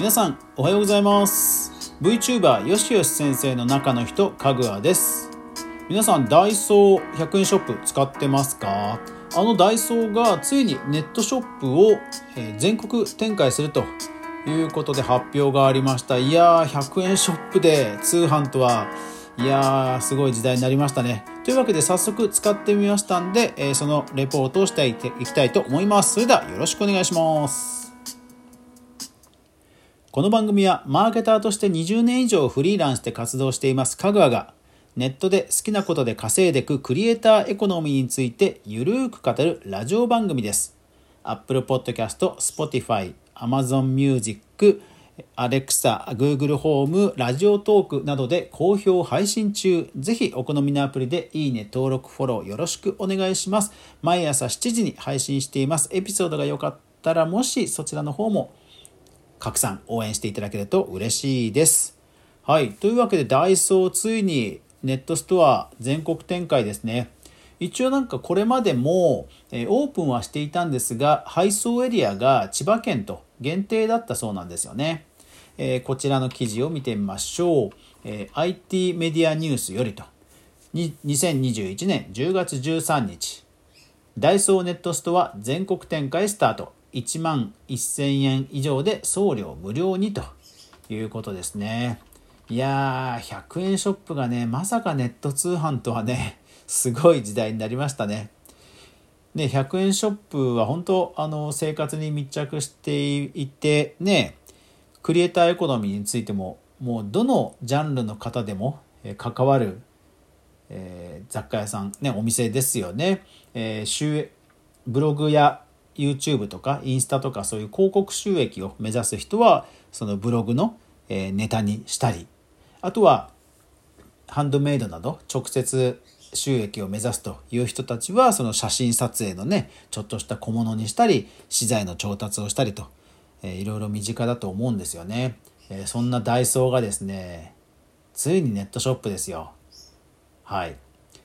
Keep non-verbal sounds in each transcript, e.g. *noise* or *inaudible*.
皆さんおはようございます。VTuber よしよし先生の中の人かぐわです。皆さんダイソー100円ショップ使ってますか？あのダイソーがついにネットショップを全国展開するということで発表がありました。いやー100円ショップで通販とはいやーすごい時代になりましたね。というわけで早速使ってみましたんで、えそのレポートをしていきたいと思います。それではよろしくお願いします。この番組はマーケターとして20年以上フリーランスで活動していますかぐわがネットで好きなことで稼いでくクリエイターエコノミーについてゆるーく語るラジオ番組です。Apple Podcast、Spotify、Amazon Music、Alexa、Google ホーム、ラジオトークなどで好評配信中。ぜひお好みのアプリでいいね、登録、フォローよろしくお願いします。毎朝7時に配信しています。エピソードが良かったらもしそちらの方も拡散応援していただけると嬉しいです。はい。というわけでダイソーついにネットストア全国展開ですね。一応なんかこれまでも、えオープンはしていたんですが配送エリアが千葉県と限定だったそうなんですよね。えー、こちらの記事を見てみましょう。えー、IT メディアニュースよりと2021年10月13日ダイソーネットストア全国展開スタート1万1000円以上で送料無料にということですね。いやー、100円ショップがね、まさかネット通販とはね、すごい時代になりましたね。ね、100円ショップは本当、あの、生活に密着していて、ね、クリエイターエコノミーについても、もうどのジャンルの方でも関わる、えー、雑貨屋さん、ね、お店ですよね。えー、ブログや YouTube とかインスタとかそういう広告収益を目指す人は、そのブログのネタにしたり、あとはハンドメイドなど直接収益を目指すという人たちはその写真撮影のねちょっとした小物にしたり資材の調達をしたりと、えー、いろいろ身近だと思うんですよね、え、そんなダイソーがですねついにネットショップですよ。はい。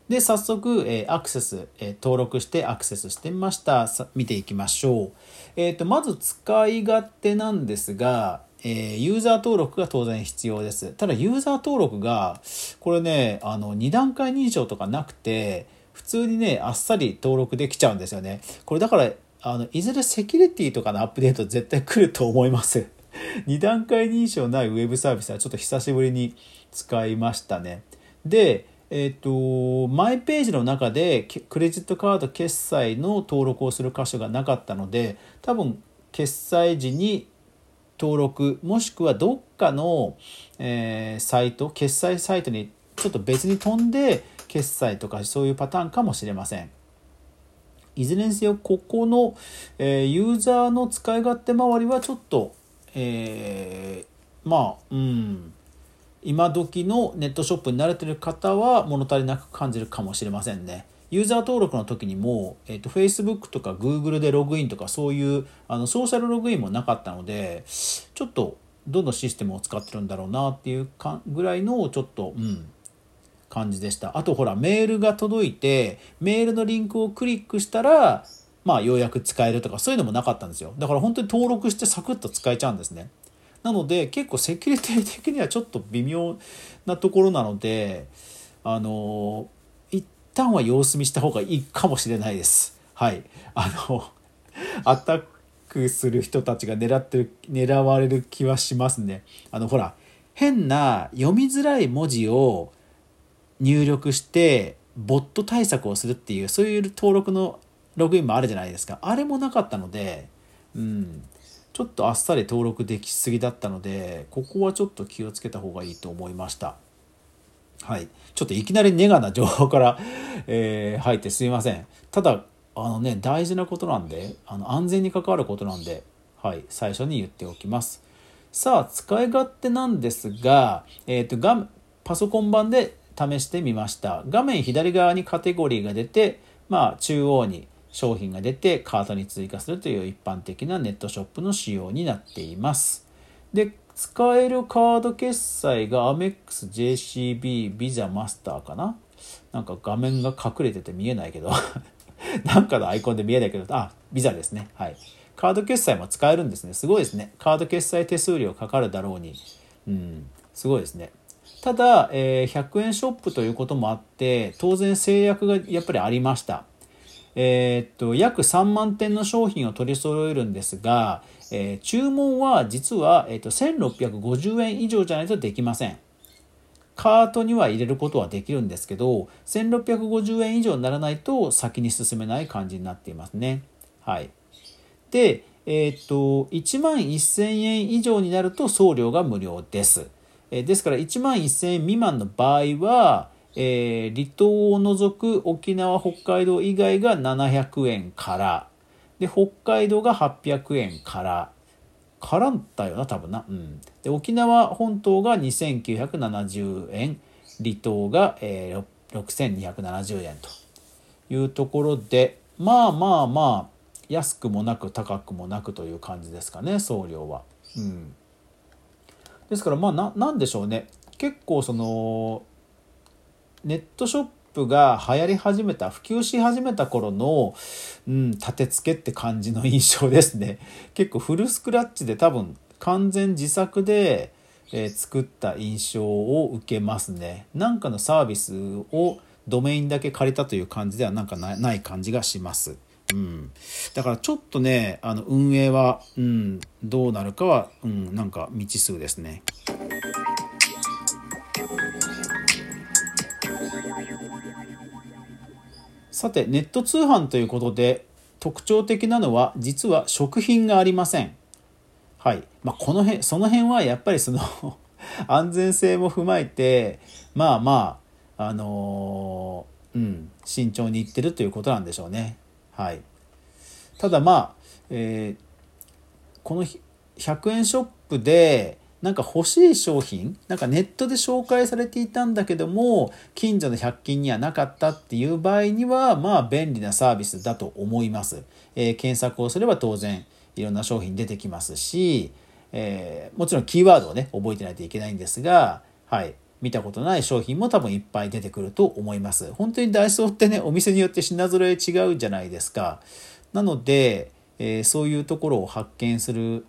で早速、えー、アクセス、えー、登録してアクセスしてみました見ていきましょう、えーとまず使い勝手なんですがえー、ユーザー登録が当然必要です。ただユーザー登録が、これね、あの、2段階認証とかなくて、普通にね、あっさり登録できちゃうんですよね。これだから、あの、いずれセキュリティとかのアップデート絶対来ると思います。*laughs* 2段階認証ないウェブサービスはちょっと久しぶりに使いましたね。で、えっ、と、マイページの中でクレジットカード決済の登録をする箇所がなかったので、多分決済時に登録もしくはどっかの、えー、サイト決済サイトにちょっと別に飛んで決済とかそういうパターンかもしれません。いずれにせよここの、えー、ユーザーの使い勝手周りはちょっと、えー、まあうん今時のネットショップに慣れてる方は物足りなく感じるかもしれませんね。ユーザー登録の時にも、えーと、Facebook とか Google でログインとかそういうあのソーシャルログインもなかったのでちょっとどのシステムを使ってるんだろうなっていうかぐらいのちょっとうん感じでした。あとほらメールが届いてメールのリンクをクリックしたらまあようやく使えるとかそういうのもなかったんですよ。だから本当に登録してサクッと使えちゃうんですね。なので結構セキュリティ的にはちょっと微妙なところなのであの旦は様子見した方がいいかもしれないです。はい。あの、*laughs* アタックする人たちが狙ってる、狙われる気はしますね。あの、ほら、変な読みづらい文字を入力して、ボット対策をするっていう、そういう登録のログインもあるじゃないですか。あれもなかったので、うん。ちょっとあっさり登録できすぎだったので、ここはちょっと気をつけた方がいいと思いました。はい。ちょっといきなりネガな情報から、*laughs* えー、入ってすいません。ただ、あのね、大事なことなんで、あの安全に関わることなんで、はい、最初に言っておきます。さあ、使い勝手なんですが、えっ、ー、と、画パソコン版で試してみました。画面左側にカテゴリーが出て、まあ、中央に商品が出てカートに追加するという一般的なネットショップの仕様になっています。で、使えるカード決済がアメックス、JCB、ビザ、マスターかな？なんか画面が隠れてて見えないけど。*laughs* なんかのアイコンで見えないけど、あ、ビザですね。はい。カード決済も使えるんですね。すごいですね。カード決済手数料かかるだろうに。うん。すごいですね。ただ、えー、100円ショップということもあって当然制約がやっぱりありました。えー、っと約3万点の商品を取り揃えるんですが、えー、注文は実は、えー、っと1650円以上じゃないとできません。カートには入れることはできるんですけど1650円以上にならないと先に進めない感じになっていますね。はい。でえっと1万1000円以上になると送料が無料です。えですから1万1000円未満の場合はえー、離島を除く沖縄北海道以外が700円からで北海道が800円からからんだよな多分な、うん、で沖縄本島が2970円離島が、えー、6270円というところでまあまあまあ安くもなく高くもなくという感じですかね送料は。うん、ですからまあななんでしょうね。結構そのネットショップが流行り始めた普及し始めた頃の、うん、立て付けって感じの印象ですね *laughs* 結構フルスクラッチで多分完全自作で、えー、作った印象を受けますねなんかのサービスをドメインだけ借りたという感じではなんかない感じがします。うん、だからちょっとねあの運営は、うん、どうなるかは、うん、なんか未知数ですね。さてネット通販ということで特徴的なのは実は食品がありません。はいまあ、この辺その辺はやっぱりその *laughs* 安全性も踏まえてまあまああのー、うん慎重にいってるということなんでしょうね。はい、ただまあ、えー、この100円ショップでなんか欲しい商品なんかネットで紹介されていたんだけども近所の100均にはなかったっていう場合にはまあ便利なサービスだと思います、えー、検索をすれば当然いろんな商品出てきますし、えー、もちろんキーワードをね覚えてないといけないんですがはい見たことない商品も多分いっぱい出てくると思います。本当にダイソーってねお店によって品揃え違うじゃないですか。なので、えー、そういうところを発見する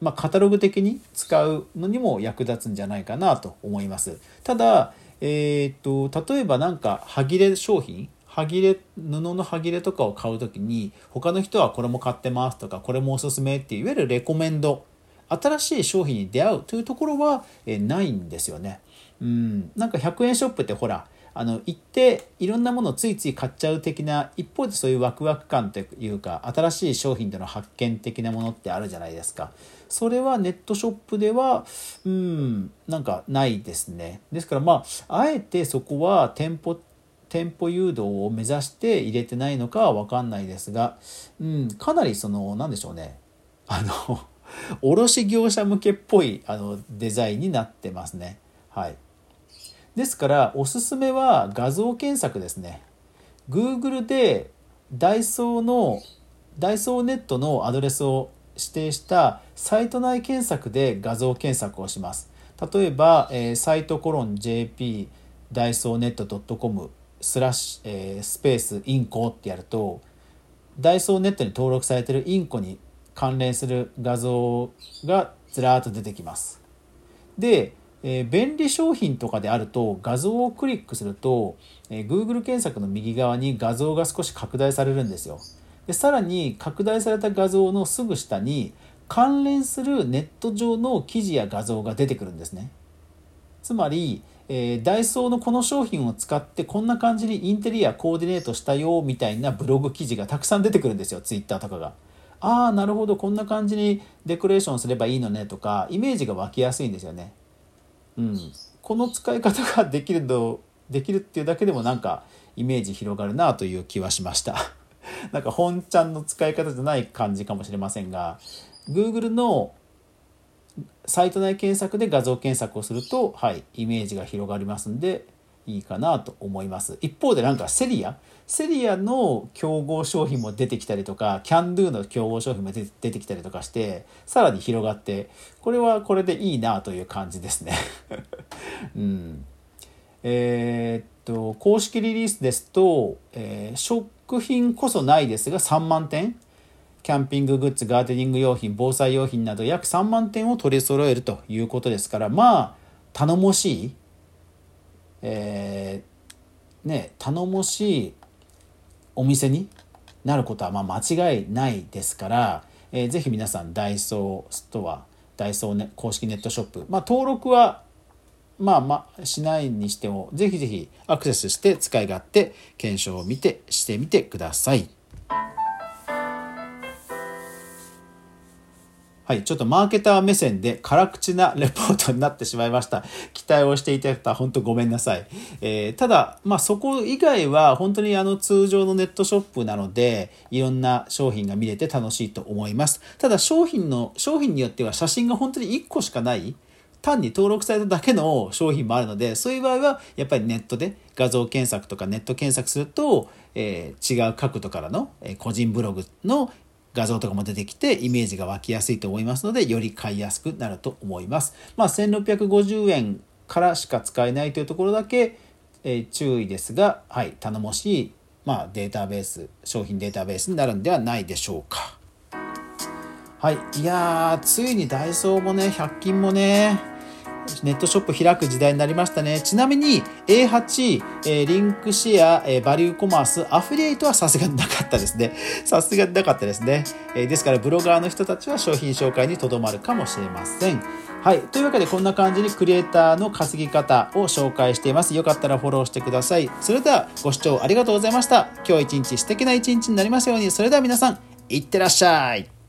まあ、カタログ的に使うのにも役立つんじゃないかなと思います。ただ、えー、っと例えば何か歯切れ商品歯切れ布の歯切れとかを買う時に他の人はこれも買ってますとかこれもおすすめっていういわゆるレコメンド新しい商品に出会うというところは、えないんですよね。うん、なんか100円ショップってほらあの行っていろんなものをついつい買っちゃう的な一方でそういうワクワク感というか新しい商品での発見的なものってあるじゃないですか。それはネットショップではうんなんかないですね。ですからまああえてそこは店舗店舗誘導を目指して入れてないのかは分かんないですが、うん、かなりその何でしょうね。あの *laughs* 卸業者向けっぽいあのデザインになってますね。はい。ですからおすすめは画像検索ですね。Google でダイソーのダイソーネットのアドレスを指定したサイト内検索で画像検索をします。例えば、えー、サイトコロン JP ダイソーネット .com スラッシュ、えー、スペースインコってやるとダイソーネットに登録されているインコに関連する画像がずらーっと出てきます。でえー、便利商品とかであると画像をクリックすると、えー、Google 検索の右側に画像が少し拡大されるんですよでさらに拡大された画像のすぐ下に関連するネット上の記事や画像が出てくるんですねつまり、えー、ダイソーのこの商品を使ってこんな感じにインテリアコーディネートしたよみたいなブログ記事がたくさん出てくるんですよ Twitter とかが。ああなるほどこんな感じにデコレーションすればいいのねとかイメージが湧きやすいんですよね。うん、この使い方ができるとできるっていうだけでもなんかイメージ広がるなという気はしました。*laughs* なんか本ちゃんの使い方じゃない感じかもしれませんが Google のサイト内検索で画像検索をすると、はい、イメージが広がりますんでいいかなと思います。一方でなんかセリア？セリアの競合商品も出てきたりとかキャンドゥの競合商品も出てきたりとかしてさらに広がってこれはこれでいいなという感じですね。*laughs* うん。えー、っと公式リリースですと、えー、食品こそないですが3万点キャンピンググッズガーデニング用品防災用品など約3万点を取り揃えるということですからまあ頼もしい、えー、ね頼もしいお店になることはま間違いないですから、えー、ぜひ皆さんダイソーストアダイソー、ね、公式ネットショップ、まあ、登録はまあまあしないにしてもぜひぜひアクセスして使い勝手検証を見てしてみてください。はい、ちょっとマーケター目線で辛口なレポートになってしまいました。*laughs* 期待をしていただいた本当ごめんなさい。えー、ただ、まあそこ以外は本当にあの通常のネットショップなので、いろんな商品が見れて楽しいと思います。ただ商品の、商品によっては写真が本当に1個しかない単に登録されただけの商品もあるので、そういう場合は、やっぱりネットで画像検索とかネット検索すると、えー、違う角度からの、え、個人ブログの画像とかも出てきてイメージが湧きやすいと思いますのでより買いやすくなると思います。まあ、1650円からしか使えないというところだけ、えー、注意ですが、はい、頼もしい、まあ、データベース商品データベースになるんではないでしょうか。はい、いやついにダイソーもね100均もねネットショップ開く時代になりましたね。ちなみに A8、え、リンクシェア、え、バリューコマース、アフィリエイトはさすがになかったですね。*laughs* さすがになかったですね。え、ですからブロガーの人たちは商品紹介にとどまるかもしれません。はい。というわけでこんな感じにクリエイターの稼ぎ方を紹介しています。よかったらフォローしてください。それではご視聴ありがとうございました。今日一日素敵な一日になりますように。それでは皆さん、いってらっしゃい。